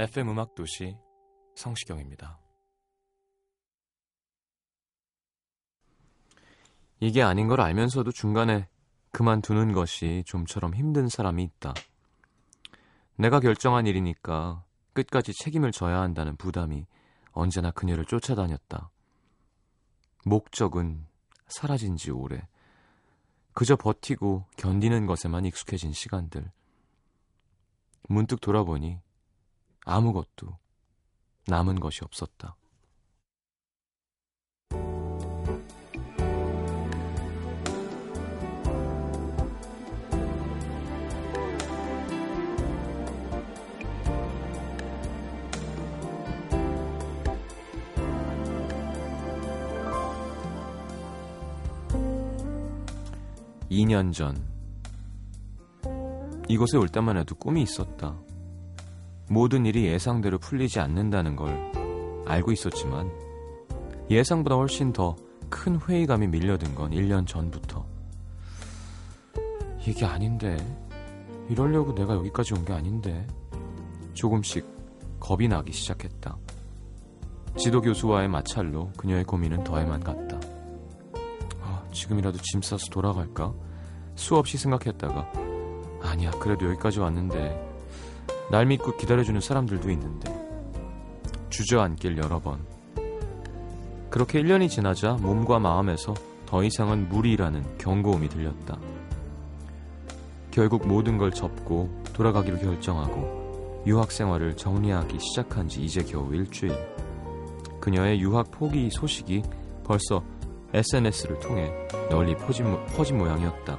FM 음악 도시 성시경입니다. 이게 아닌 걸 알면서도 중간에 그만두는 것이 좀처럼 힘든 사람이 있다. 내가 결정한 일이니까 끝까지 책임을 져야 한다는 부담이 언제나 그녀를 쫓아다녔다. 목적은 사라진 지 오래. 그저 버티고 견디는 것에만 익숙해진 시간들. 문득 돌아보니 아무것도 남은 것이 없었다. 이년 전, 이곳에 올 때만 해도 꿈이 있었다. 모든 일이 예상대로 풀리지 않는다는 걸 알고 있었지만 예상보다 훨씬 더 큰 회의감이 밀려든 건 1년 전부터. 이게 아닌데. 이러려고 내가 여기까지 온 게 아닌데. 조금씩 겁이 나기 시작했다. 지도 교수와의 마찰로 그녀의 고민은 더해만 갔다. 아, 지금이라도 짐 싸서 돌아갈까? 수없이 생각했다가 아니야, 그래도 여기까지 왔는데 날 믿고 기다려주는 사람들도 있는데 주저앉길 여러 번. 그렇게 1년이 지나자 몸과 마음에서 더 이상은 무리라는 경고음이 들렸다. 결국 모든 걸 접고 돌아가기로 결정하고 유학 생활을 정리하기 시작한 지 이제 겨우 일주일. 그녀의 유학 포기 소식이 벌써 SNS를 통해 널리 퍼진, 퍼진 모양이었다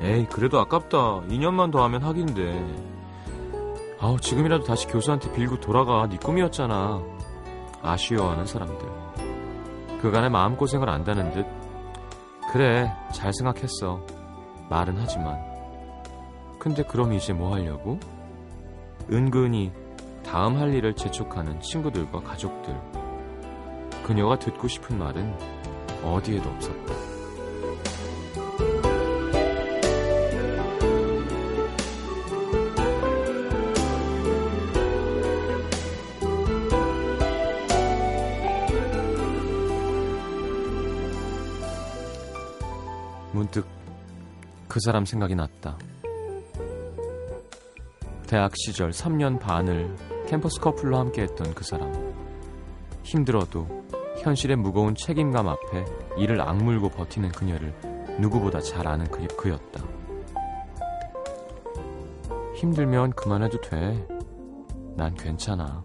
에이 그래도 아깝다. 2년만 더 하면 학인데. 아우 지금이라도 다시 교수한테 빌고 돌아가. 네 꿈이었잖아. 아쉬워하는 사람들. 그간의 마음고생을 안다는 듯. 그래 잘 생각했어. 말은 하지만. 근데 그럼 이제 뭐 하려고? 은근히 다음 할 일을 재촉하는 친구들과 가족들. 그녀가 듣고 싶은 말은 어디에도 없었다 그 사람 생각이 났다. 대학 시절 3년 반을 캠퍼스 커플로 함께했던 그 사람. 힘들어도 현실의 무거운 책임감 앞에 이를 악물고 버티는 그녀를 누구보다 잘 아는 그, 그였다. 힘들면 그만해도 돼. 난 괜찮아.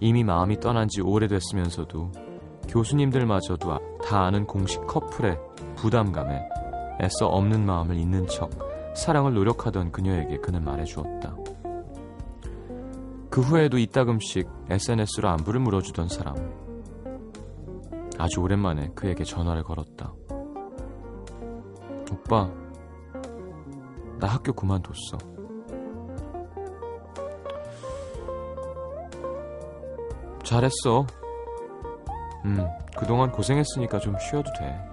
이미 마음이 떠난 지 오래됐으면서도 교수님들마저도 아, 다 아는 공식 커플의 부담감에 애써 없는 마음을 잊는 척 사랑을 노력하던 그녀에게 그는 말해주었다. 그 후에도 이따금씩 SNS로 안부를 물어주던 사람. 아주 오랜만에 그에게 전화를 걸었다. 오빠, 나 학교 그만뒀어. 잘했어. 음, 그동안 고생했으니까 좀 쉬어도 돼.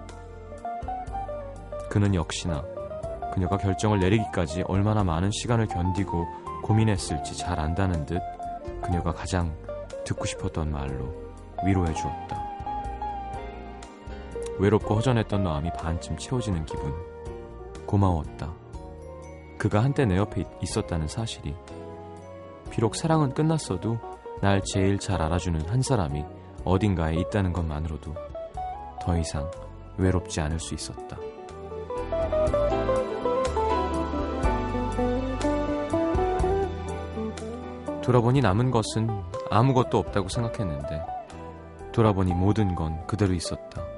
그는 역시나 그녀가 결정을 내리기까지 얼마나 많은 시간을 견디고 고민했을지 잘 안다는 듯 그녀가 가장 듣고 싶었던 말로 위로해 주었다. 외롭고 허전했던 마음이 반쯤 채워지는 기분. 고마웠다. 그가 한때 내 옆에 있었다는 사실이 비록 사랑은 끝났어도 날 제일 잘 알아주는 한 사람이 어딘가에 있다는 것만으로도 더 이상 외롭지 않을 수 있었다. 돌아보니 남은 것은 아무것도 없다고 생각했는데 돌아보니 모든 건 그대로 있었다.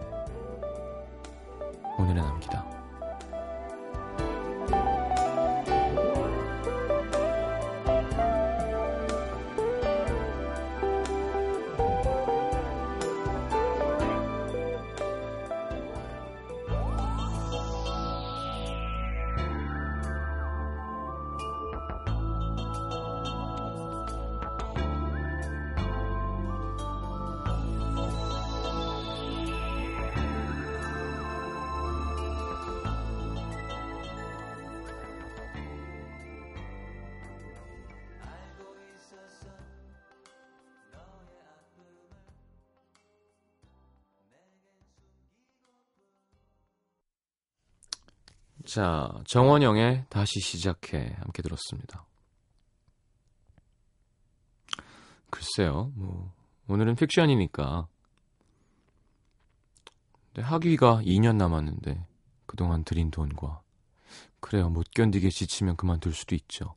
자, 정원영의 다시 시작해 함께 들었습니다. 글쎄요, 뭐 오늘은 픽션이니까 학위가 2년 남았는데 그동안 들인 돈과 그래요, 못 견디게 지치면 그만둘 수도 있죠.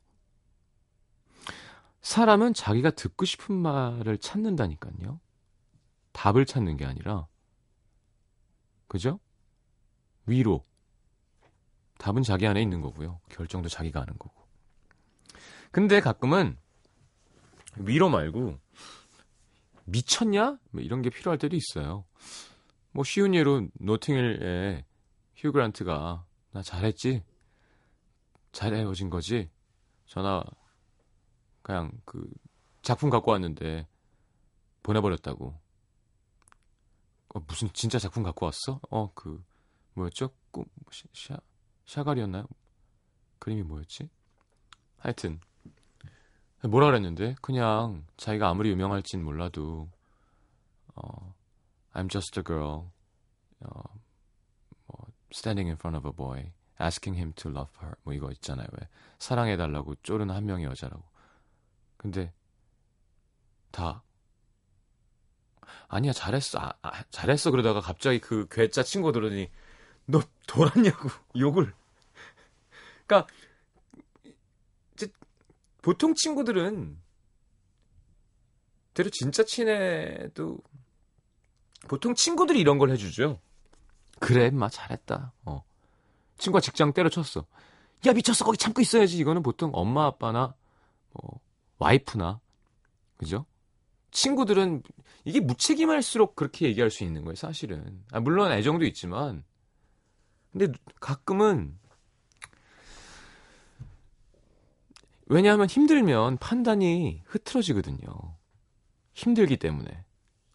사람은 자기가 듣고 싶은 말을 찾는다니까요. 답을 찾는 게 아니라 그죠? 위로 답은 자기 안에 있는 거고요. 결정도 자기가 하는 거고. 근데 가끔은 위로 말고 미쳤냐? 뭐 이런 게 필요할 때도 있어요. 뭐 쉬운 예로 노팅힐에 휴 그란트가 나 잘했지? 잘 헤어진 거지? 전화 그냥 그 작품 갖고 왔는데 보내버렸다고. 어, 무슨 진짜 작품 갖고 왔어? 어 그 뭐였죠? 꿈 샤, 샤 갈이었나요? 그림이 뭐였지? 하여튼 뭐라 그랬는데? 그냥 자기가 아무리 유명할진 몰라도 어, I'm just a girl. 어, 뭐, standing in front of a boy asking him to love her. 뭐 이거 있잖아요. 왜? 사랑해달라고 쪼르는 한 명의 여자라고. 근데 다. 아니야 잘했어. 아, 아, 잘했어. 그러다가 갑자기 그 괴짜 친구 들으니 너 돌았냐고 욕을. 그러니까 이제 보통 친구들은 대로 진짜 친해도 보통 친구들이 이런 걸 해주죠. 그래, 마 잘했다. 어. 친구가 직장 때려쳤어. 야 미쳤어 거기 참고 있어야지. 이거는 보통 엄마 아빠나 뭐 와이프나 그죠? 친구들은 이게 무책임할수록 그렇게 얘기할 수 있는 거예요, 사실은. 아, 물론 애정도 있지만 근데 가끔은 왜냐하면 힘들면 판단이 흐트러지거든요. 힘들기 때문에.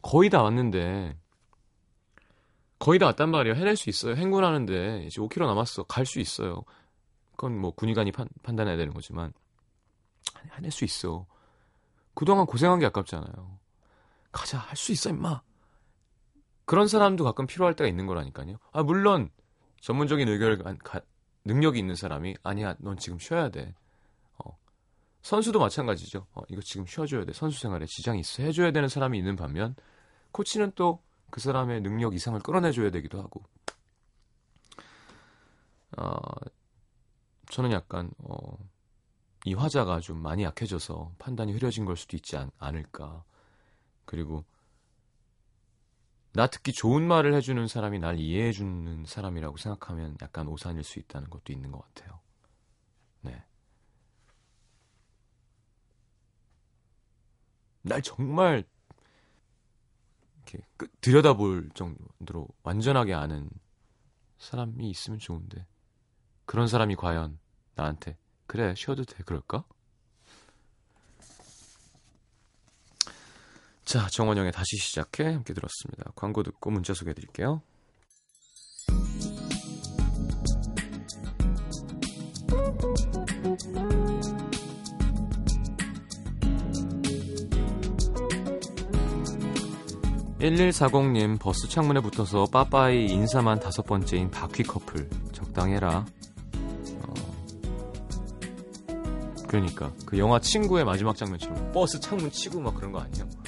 거의 다 왔는데 거의 다 왔단 말이에요. 해낼 수 있어요. 행군하는데 이제 5km 남았어. 갈 수 있어요. 그건 뭐 군의관이 판, 판단해야 되는 거지만 해낼 수 있어. 그동안 고생한 게 아깝잖아요. 가자. 할 수 있어, 임마. 그런 사람도 가끔 필요할 때가 있는 거라니까요. 아, 물론 전문적인 의견을 가, 능력이 있는 사람이 아니야, 넌 지금 쉬어야 돼. 어. 선수도 마찬가지죠. 어, 이거 지금 쉬어줘야 돼. 선수 생활에 지장이 있어. 해줘야 되는 사람이 있는 반면 코치는 또 그 사람의 능력 이상을 끌어내줘야 되기도 하고. 어, 저는 약간 어, 이 화자가 좀 많이 약해져서 판단이 흐려진 걸 수도 있지 않, 않을까. 그리고 나 듣기 좋은 말을 해주는 사람이 날 이해해주는 사람이라고 생각하면 약간 오산일 수 있다는 것도 있는 것 같아요. 네. 날 정말 이렇게 들여다볼 정도로 완전하게 아는 사람이 있으면 좋은데 그런 사람이 과연 나한테 그래 쉬어도 돼 그럴까? 자, 정원영의 다시 시작해 함께 들었습니다. 광고 듣고 문자 소개해 드릴게요. (1140님) 버스 창문에 붙어서 빠빠이 인사만 다섯 번째인 바퀴 커플 적당해라 어... 그러니까 그 영화 친구의 마지막 장면처럼 버스 창문 치고 막 그런 거 아니에요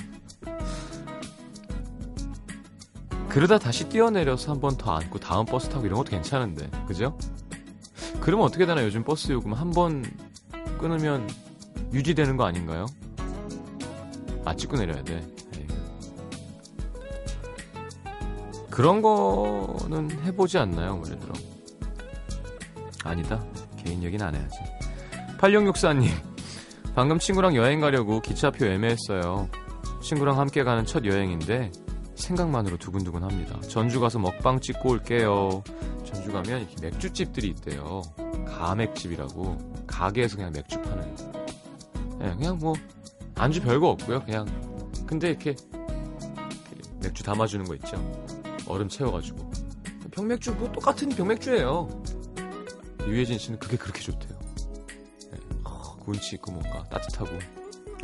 그러다 다시 뛰어내려서 한 번 더 안고 다음 버스 타고 이런 것도 괜찮은데 그죠? 그러면 어떻게 되나 요즘 버스 요금 한 번 끊으면 유지되는 거 아닌가요? 아 찍고 내려야 돼 에이. 그런 거는 해보지 않나요 예를 들어 아니다 개인 얘기는 안 해야지 8664님 방금 친구랑 여행 가려고 기차표 애매했어요 친구랑 함께 가는 첫 여행인데 생각만으로 두근두근합니다. 전주 가서 먹방 찍고 올게요. 전주 가면 이렇게 맥주집들이 있대요. 가맥집이라고 가게에서 그냥 맥주 파는. 네, 그냥 뭐 안주 별거 없고요. 그냥 근데 이렇게 맥주 담아주는 거 있죠. 얼음 채워가지고 병맥주 뭐 똑같은 병맥주예요. 유해진 씨는 그게 그렇게 좋대요. 네, 어, 운치 있고 뭔가 따뜻하고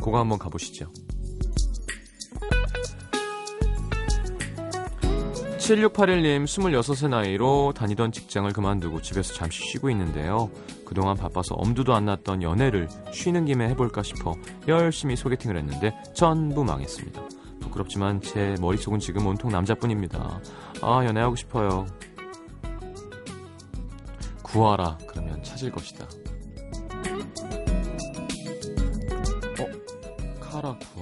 그거 한번 가보시죠. 7681님 26의 나이로 다니던 직장을 그만두고 집에서 잠시 쉬고 있는데요. 그동안 바빠서 엄두도 안 났던 연애를 쉬는 김에 해볼까 싶어 열심히 소개팅을 했는데 전부 망했습니다. 부끄럽지만 제 머릿속은 지금 온통 남자뿐입니다. 아 연애하고 싶어요. 구하라 그러면 찾을 것이다. 어? 카라 구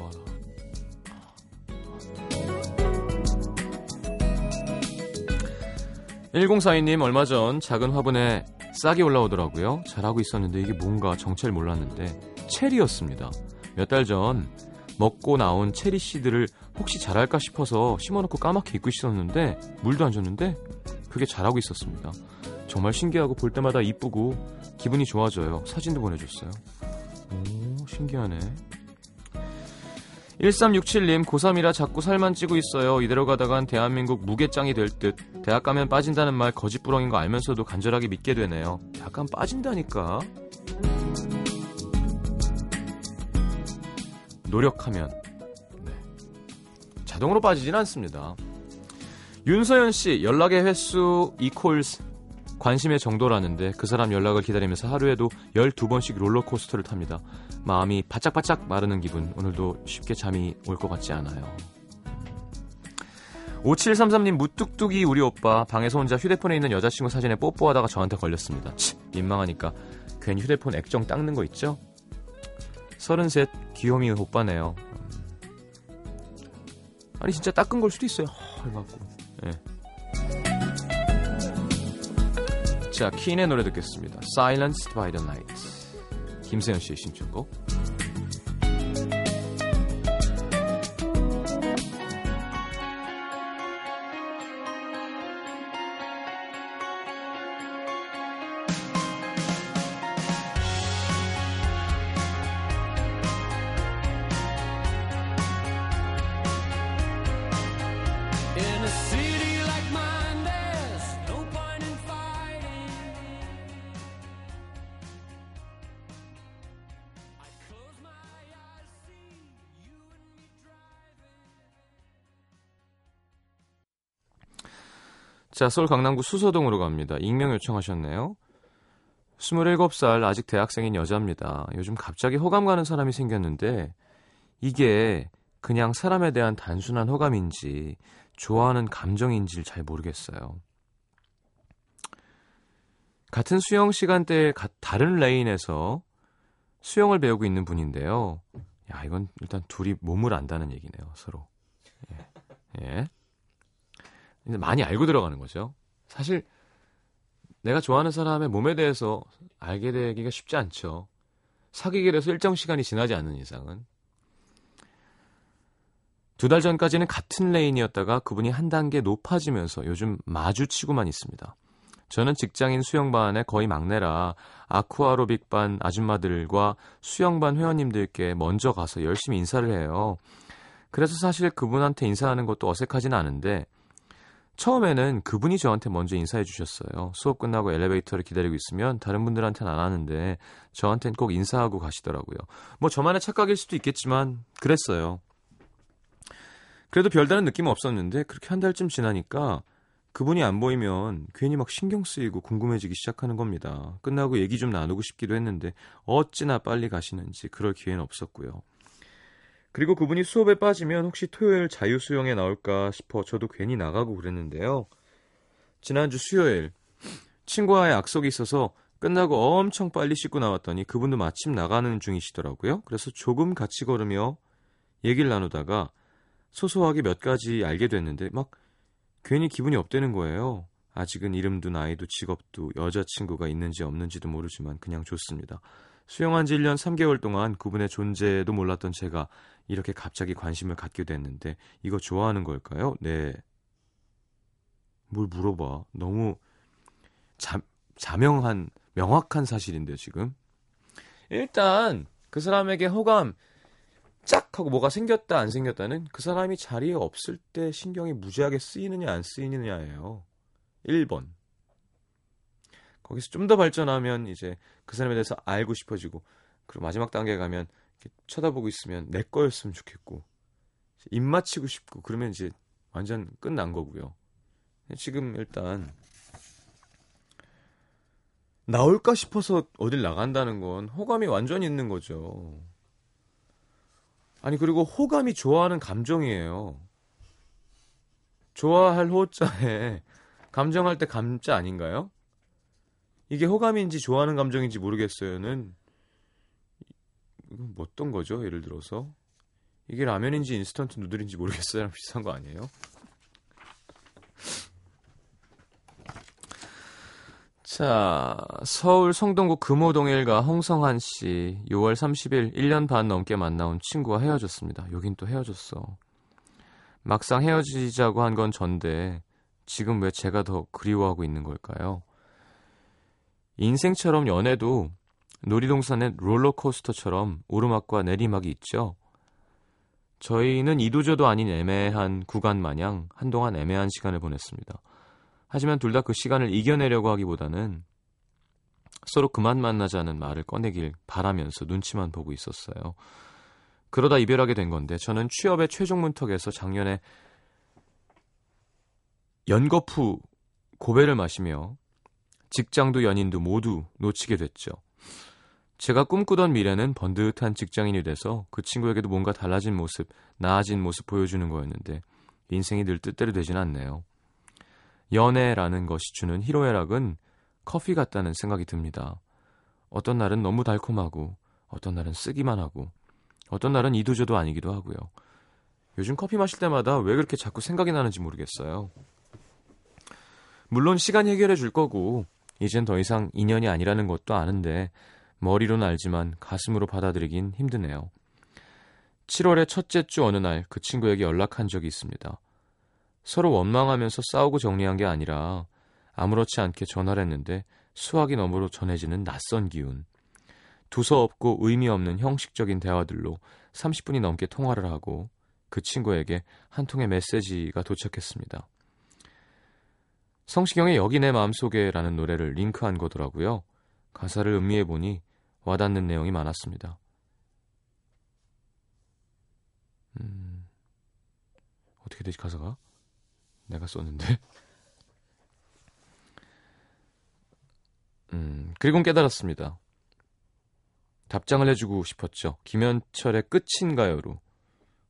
1042님 얼마 전 작은 화분에 싹이 올라오더라고요. 잘하고 있었는데 이게 뭔가 정체를 몰랐는데 체리였습니다. 몇 달 전 먹고 나온 체리 씨들을 혹시 자랄까 싶어서 심어놓고 까맣게 잊고 있었는데 물도 안 줬는데 그게 자라고 있었습니다. 정말 신기하고 볼 때마다 이쁘고 기분이 좋아져요. 사진도 보내줬어요. 오 신기하네. 1367님 고3이라 자꾸 살만 찌고 있어요. 이대로 가다간 대한민국 무게짱이 될 듯. 대학 가면 빠진다는 말 거짓부렁인 거 알면서도 간절하게 믿게 되네요. 약간 빠진다니까. 노력하면 네. 자동으로 빠지진 않습니다. 윤서연 씨 연락의 횟수 이콜스 관심의 정도라는데 그 사람 연락을 기다리면서 하루에도 12번씩 롤러코스터를 탑니다. 마음이 바짝바짝 마르는 기분 오늘도 쉽게 잠이 올 것 같지 않아요. 5733님 무뚝뚝이 우리 오빠 방에서 혼자 휴대폰에 있는 여자친구 사진에 뽀뽀하다가 저한테 걸렸습니다. 치, 민망하니까 괜히 휴대폰 액정 닦는 거 있죠? 33 귀요미 오빠네요. 아니 진짜 닦은 걸 수도 있어요. 헐 갖고. 예. 자, 킨의 노래 듣겠습니다. Silenced by the Night. 김세현 씨의 신청곡. 자, 서울 강남구 수서동으로 갑니다. 익명 요청하셨네요. 27살 아직 대학생인 여자입니다. 요즘 갑자기 호감 가는 사람이 생겼는데 이게 그냥 사람에 대한 단순한 호감인지 좋아하는 감정인지를 잘 모르겠어요. 같은 수영 시간대에 가- 다른 레인에서 수영을 배우고 있는 분인데요. 야, 이건 일단 둘이 몸을 안다는 얘기네요, 서로. 예. 예. 많이 알고 들어가는 거죠. 사실 내가 좋아하는 사람의 몸에 대해서 알게 되기가 쉽지 않죠. 사귀게 돼서 일정 시간이 지나지 않는 이상은. 두 달 전까지는 같은 레인이었다가 그분이 한 단계 높아지면서 요즘 마주치고만 있습니다. 저는 직장인 수영반의 거의 막내라 아쿠아로빅반 아줌마들과 수영반 회원님들께 먼저 가서 열심히 인사를 해요. 그래서 사실 그분한테 인사하는 것도 어색하진 않은데 처음에는 그분이 저한테 먼저 인사해 주셨어요. 수업 끝나고 엘리베이터를 기다리고 있으면 다른 분들한테는 안 하는데 저한테는 꼭 인사하고 가시더라고요. 뭐 저만의 착각일 수도 있겠지만 그랬어요. 그래도 별다른 느낌은 없었는데 그렇게 한 달쯤 지나니까 그분이 안 보이면 괜히 막 신경 쓰이고 궁금해지기 시작하는 겁니다. 끝나고 얘기 좀 나누고 싶기도 했는데 어찌나 빨리 가시는지 그럴 기회는 없었고요. 그리고 그분이 수업에 빠지면 혹시 토요일 자유 수영에 나올까 싶어 저도 괜히 나가고 그랬는데요. 지난주 수요일 친구와의 약속이 있어서 끝나고 엄청 빨리 씻고 나왔더니 그분도 마침 나가는 중이시더라고요. 그래서 조금 같이 걸으며 얘기를 나누다가 소소하게 몇 가지 알게 됐는데 막 괜히 기분이 업되는 거예요. 아직은 이름도 나이도 직업도 여자친구가 있는지 없는지도 모르지만 그냥 좋습니다. 수영한 지 1년 3개월 동안 그분의 존재도 몰랐던 제가 이렇게 갑자기 관심을 갖게 됐는데 이거 좋아하는 걸까요? 네. 뭘 물어봐. 너무 자, 자명한 명확한 사실인데 지금. 일단 그 사람에게 호감 짝 하고 뭐가 생겼다 안 생겼다는 그 사람이 자리에 없을 때 신경이 무지하게 쓰이느냐 안 쓰이느냐예요. 1번. 거기서 좀 더 발전하면 이제 그 사람에 대해서 알고 싶어지고 그리고 마지막 단계 가면 쳐다보고 있으면 내 거였으면 좋겠고 입 맞히고 싶고 그러면 이제 완전 끝난 거고요. 지금 일단 나올까 싶어서 어딜 나간다는 건 호감이 완전히 있는 거죠. 아니 그리고 호감이 좋아하는 감정이에요. 좋아할 호자에 감정할 때 감자 아닌가요? 이게 호감인지 좋아하는 감정인지 모르겠어요는 이건 뭐 어떤 거죠? 예를 들어서 이게 라면인지 인스턴트 누들인지 모르겠어요랑 비슷한 거 아니에요? 자, 서울 성동구 금호동 일가 홍성한 씨 6월 30일 1년 반 넘게 만나온 친구와 헤어졌습니다. 여긴 또 헤어졌어. 막상 헤어지자고 한 건 전데 지금 왜 제가 더 그리워하고 있는 걸까요? 인생처럼 연애도 놀이동산의 롤러코스터처럼 오르막과 내리막이 있죠. 저희는 이도저도 아닌 애매한 구간 마냥 한동안 애매한 시간을 보냈습니다. 하지만 둘 다 그 시간을 이겨내려고 하기보다는 서로 그만 만나자는 말을 꺼내길 바라면서 눈치만 보고 있었어요. 그러다 이별하게 된 건데 저는 취업의 최종 문턱에서 작년에 연거푸 고배를 마시며 직장도 연인도 모두 놓치게 됐죠. 제가 꿈꾸던 미래는 번듯한 직장인이 돼서 그 친구에게도 뭔가 달라진 모습, 나아진 모습 보여주는 거였는데 인생이 늘 뜻대로 되진 않네요. 연애라는 것이 주는 희로애락은 커피 같다는 생각이 듭니다. 어떤 날은 너무 달콤하고 어떤 날은 쓰기만 하고 어떤 날은 이도저도 아니기도 하고요. 요즘 커피 마실 때마다 왜 그렇게 자꾸 생각이 나는지 모르겠어요. 물론 시간이 해결해 줄 거고 이젠 더 이상 인연이 아니라는 것도 아는데 머리로는 알지만 가슴으로 받아들이긴 힘드네요. 7월의 첫째 주 어느 날 그 친구에게 연락한 적이 있습니다. 서로 원망하면서 싸우고 정리한 게 아니라 아무렇지 않게 전화를 했는데 수학이 너머로 전해지는 낯선 기운. 두서없고 의미 없는 형식적인 대화들로 30분이 넘게 통화를 하고 그 친구에게 한 통의 메시지가 도착했습니다. 성시경의 여기 내 마음속에라는 노래를 링크한 거더라고요. 가사를 음미해 보니 와닿는 내용이 많았습니다. 음, 어떻게 되지 가사가? 내가 썼는데. 음, 그리고 깨달았습니다. 답장을 해주고 싶었죠. 김현철의 끝인가요로.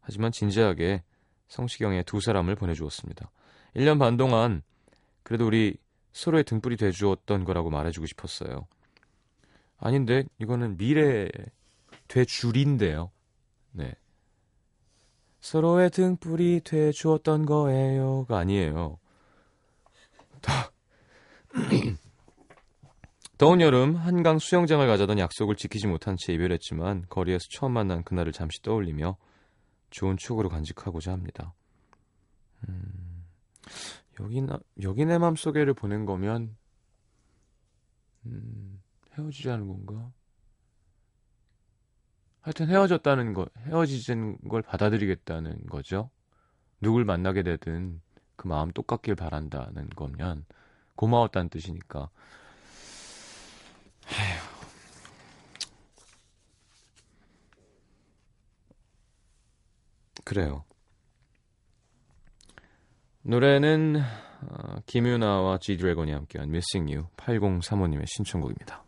하지만 진지하게 성시경의 두 사람을 보내주었습니다. 1년 반 동안 그래도 우리 서로의 등불이 돼주었던 거라고 말해주고 싶었어요. 아닌데 이거는 미래 돼줄인데요. 네. 서로의 등불이 돼 주었던 거예요가 아니에요. 더운 여름 한강 수영장을 가자던 약속을 지키지 못한 채 이별했지만 거리에서 처음 만난 그날을 잠시 떠올리며 좋은 추억으로 간직하고자 합니다. 음, 여기 나 여기 내 맘속에를 보낸 거면 음, 헤어지자는 건가? 하여튼 헤어졌다는 거, 헤어지는 걸 받아들이겠다는 거죠. 누굴 만나게 되든 그 마음 똑같길 바란다는 거면 고마웠다는 뜻이니까. 에휴. 그래요. 노래는 어, 김유나와 지드래곤이 함께한 Missing You 8035님의 신청곡입니다.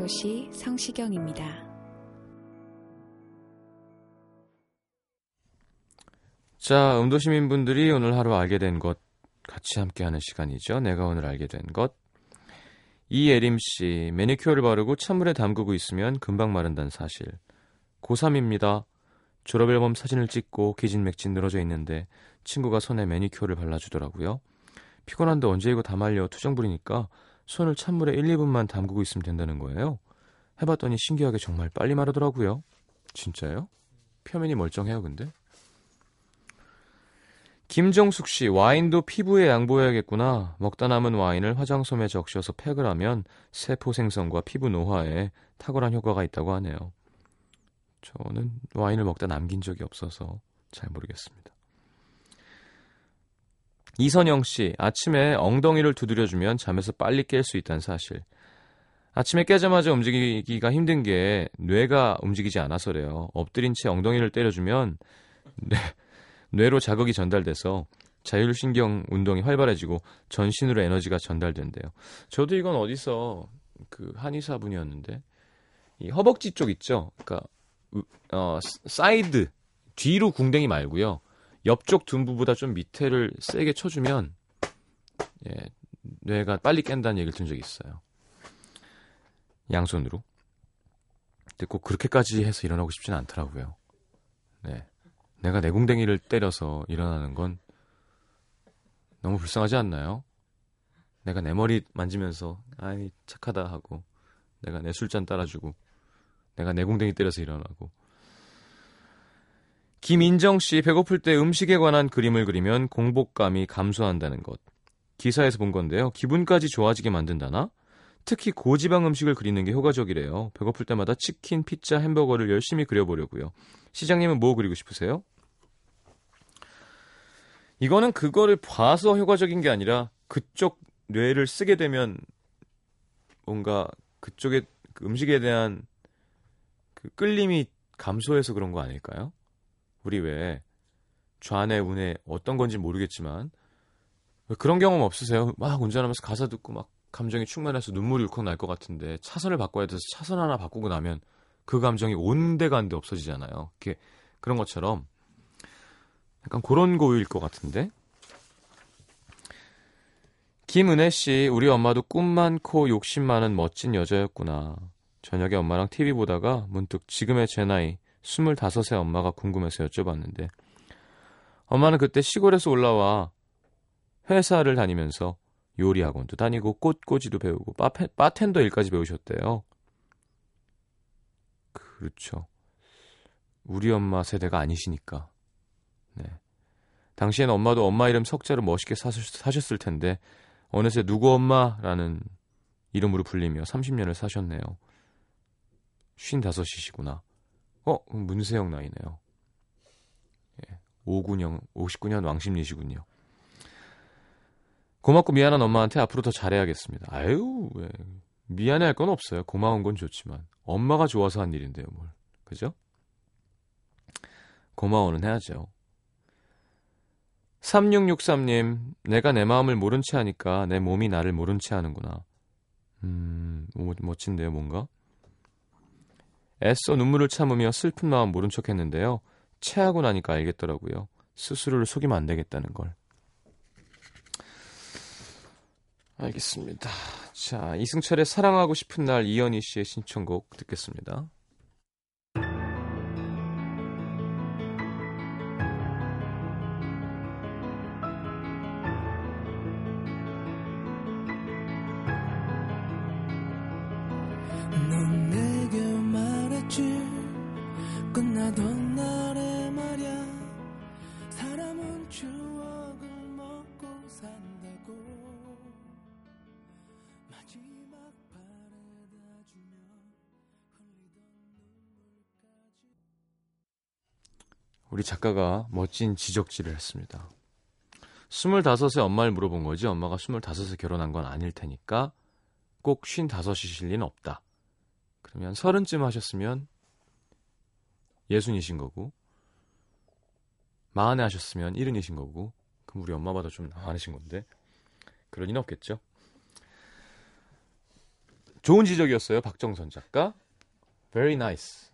도시 성시경입니다. 자, 음도 시민분들이 오늘 하루 알게 된 것 같이 함께하는 시간이죠. 내가 오늘 알게 된 것. 이예림 씨, 매니큐어를 바르고 찬물에 담그고 있으면 금방 마른다는 사실. 고3입니다. 졸업앨범 사진을 찍고 기진맥진 늘어져 있는데 친구가 손에 매니큐어를 발라주더라고요. 피곤한데 언제 이거 다 말려 투정 부리니까 손을 찬물에 1, 2분만 담그고 있으면 된다는 거예요. 해봤더니 신기하게 정말 빨리 마르더라고요. 진짜요? 표면이 멀쩡해요, 근데? 김정숙 씨, 와인도 피부에 양보해야겠구나. 먹다 남은 와인을 화장솜에 적셔서 팩을 하면 세포 생성과 피부 노화에 탁월한 효과가 있다고 하네요. 저는 와인을 먹다 남긴 적이 없어서 잘 모르겠습니다. 이선영 씨, 아침에 엉덩이를 두드려주면 잠에서 빨리 깰 수 있다는 사실. 아침에 깨자마자 움직이기가 힘든 게 뇌가 움직이지 않아서래요. 엎드린 채 엉덩이를 때려주면 뇌, 뇌로 자극이 전달돼서 자율신경 운동이 활발해지고 전신으로 에너지가 전달된대요. 저도 이건 어디서 그 한의사 분이었는데 이 허벅지 쪽 있죠. 그러니까 우- 어 스- 사이드 뒤로 궁뎅이 말고요. 옆쪽 둔부보다 좀 밑에를 세게 쳐주면 예, 뇌가 빨리 깬다는 얘기를 들은 적이 있어요. 양손으로. 근데 꼭 그렇게까지 해서 일어나고 싶지는 않더라고요. 네. 내가 내궁뎅이를 때려서 일어나는 건 너무 불쌍하지 않나요? 내가 내 머리 만지면서 아이 착하다 하고 내가 내 술잔 따라주고 내가 내궁뎅이 때려서 일어나고 김인정 씨 배고플 때 음식에 관한 그림을 그리면 공복감이 감소한다는 것 기사에서 본 건데요 기분까지 좋아지게 만든다나? 특히 고지방 음식을 그리는 게 효과적이래요 배고플 때마다 치킨, 피자, 햄버거를 열심히 그려보려고요 시장님은 뭐 그리고 싶으세요? 이거는 그거를 봐서 효과적인 게 아니라 그쪽 뇌를 쓰게 되면 뭔가 그쪽의 그 음식에 대한 그 끌림이 감소해서 그런 거 아닐까요? 우리 왜 좌뇌 우뇌 어떤 건지 모르겠지만 왜 그런 경험 없으세요? 막 운전하면서 가사 듣고 막 감정이 충만해서 눈물이 울컥 날 것 같은데 차선을 바꿔야 돼서 차선 하나 바꾸고 나면 그 감정이 온데간데 없어지잖아요. 이렇게 그런 것처럼 약간 그런 고유일 것 같은데. 김은혜 씨, 우리 엄마도 꿈 많고 욕심 많은 멋진 여자였구나. 저녁에 엄마랑 TV 보다가 문득 지금의 제 나이 25세 엄마가 궁금해서 여쭤봤는데 엄마는 그때 시골에서 올라와 회사를 다니면서 요리 학원도 다니고 꽃꽂이도 배우고 바페, 바텐더 일까지 배우셨대요. 그렇죠. 우리 엄마 세대가 아니시니까. 네. 당시엔 엄마도 엄마 이름 석자로 멋있게 사셨, 사셨을 텐데 어느새 누구 엄마라는 이름으로 불리며 30년을 사셨네요. 55이시구나. 어, 문세영 나이네요. 예. 59년, 59년 왕십리시군요. 고맙고 미안한 엄마한테 앞으로 더 잘해야겠습니다. 아유, 왜. 미안해할 건 없어요. 고마운 건 좋지만. 엄마가 좋아서 한 일인데요, 뭘. 그죠? 고마워는 해야죠. 3663님, 내가 내 마음을 모른 채 하니까 내 몸이 나를 모른 채 하는구나. 음, 뭐, 멋진데요, 뭔가? 애써 눈물을 참으며 슬픈 마음 모른 척 했는데요. 체하고 나니까 알겠더라고요. 스스로를 속이면 안 되겠다는 걸. 알겠습니다. 자, 이승철의 사랑하고 싶은 날 이현희 씨의 신청곡 듣겠습니다. 말했지 끝나던 날에 말야 사람은 추억을 먹고 산다고 마지막 바래다 주며 흘리던 눈물까지 우리 작가가 멋진 지적질을 했습니다. 25에 엄마를 물어본 거지 엄마가 25에 결혼한 건 아닐 테니까 꼭 55이실 리는 없다. 그러면 서른쯤 하셨으면 예순이신 거고 마흔에 하셨으면 일흔이신 거고 그럼 우리 엄마보다 좀 많으신 건데 그럴 리는 없겠죠. 좋은 지적이었어요. 박정선 작가. Very nice.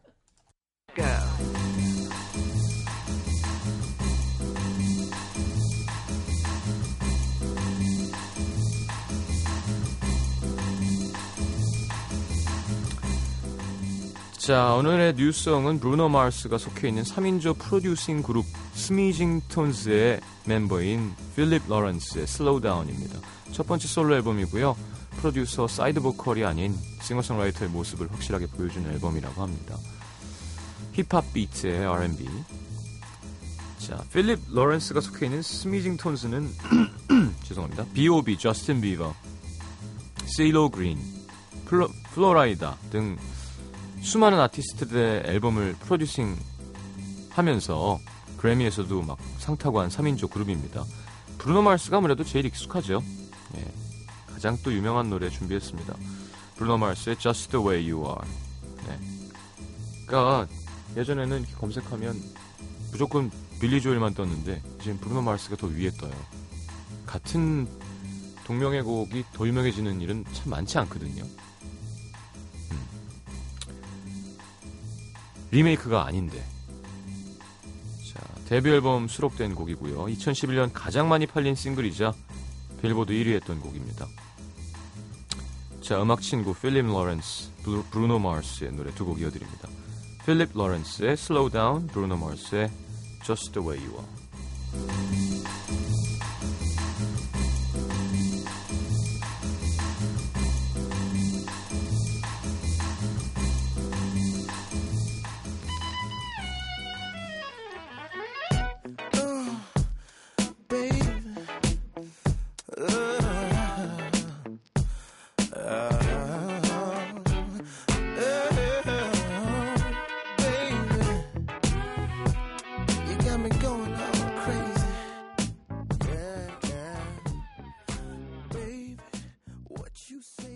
자, 오늘의 new song은 브루노 마르스가 속해 있는 3인조 프로듀싱 그룹 스미징 톤즈의 멤버인 필립 로렌스의 Slow Down입니다. 첫 번째 솔로 앨범이고요. 프로듀서 사이드 보컬이 아닌 싱어송라이터의 모습을 확실하게 보여주는 앨범이라고 합니다. 힙합 비트의 R&B. 자, 필립 로렌스가 속해 있는 스미징 톤즈는 죄송합니다. B.O.B. 저스틴 비버, 씨로 그린, 플로, 플로라이다 등 수많은 아티스트들의 앨범을 프로듀싱 하면서 그래미에서도 막 상 타고 한 3인조 그룹입니다. 브루노 마르스가 아무래도 제일 익숙하죠. 예, 가장 또 유명한 노래 준비했습니다. 브루노 마르스의 Just the Way You Are. 네. 그러니까 예전에는 이렇게 검색하면 무조건 빌리 조엘만 떴는데 지금 브루노 마르스가 더 위에 떠요. 같은 동명의 곡이 더 유명해지는 일은 참 많지 않거든요. 리메이크가 아닌데. 자, 데뷔 앨범 수록된 곡이고요. 2011년 가장 많이 팔린 싱글이자 빌보드 1위 했던 곡입니다. 자, 음악 친구 필립 로렌스, 브루, 브루노 마르스의 노래 두 곡 이어드립니다. 필립 로렌스의 Slow Down, 브루노 마르스의 Just the Way You Are. You say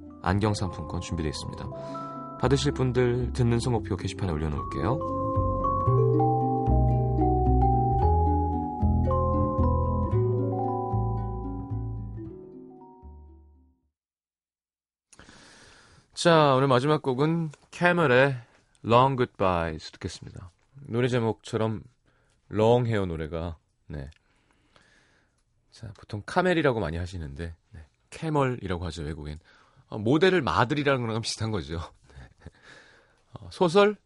안경 상품권 준비되어 있습니다. 받으실 분들 듣는 성목표 게시판에 올려놓을게요. 자, 오늘 마지막 곡은 캐멀의 Long Goodbyes 듣겠습니다. 노래 제목처럼 long 헤어 노래가 네. 자, 보통 camel이라고 많이 하시는데 네. camel이라고 하죠, 외국엔. 어, 모델을 model이라는 거랑 비슷한 거죠. 네. 어, 소설,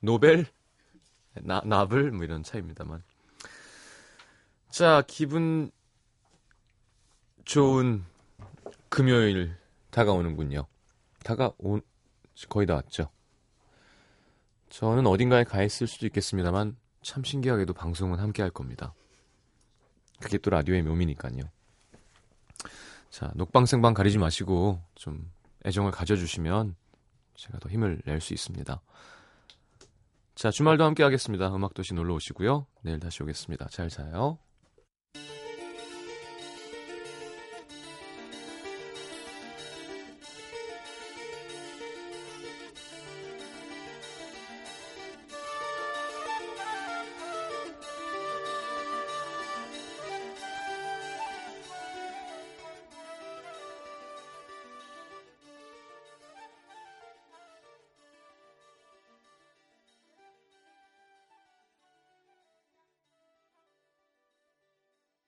novel, 나, novel 뭐 이런 차이입니다만. 자, 기분 좋은 금요일 다가오는군요. 다가온 거의 다 왔죠. 저는 어딘가에 가 있을 수도 있겠습니다만 참 신기하게도 방송은 함께 할 겁니다. 그게 또 라디오의 묘미니까요. 자, 녹방생방 가리지 마시고 좀 애정을 가져주시면 제가 더 힘을 낼 수 있습니다. 자, 주말도 함께 하겠습니다. 음악도시 놀러 오시고요. 내일 다시 오겠습니다. 잘 자요.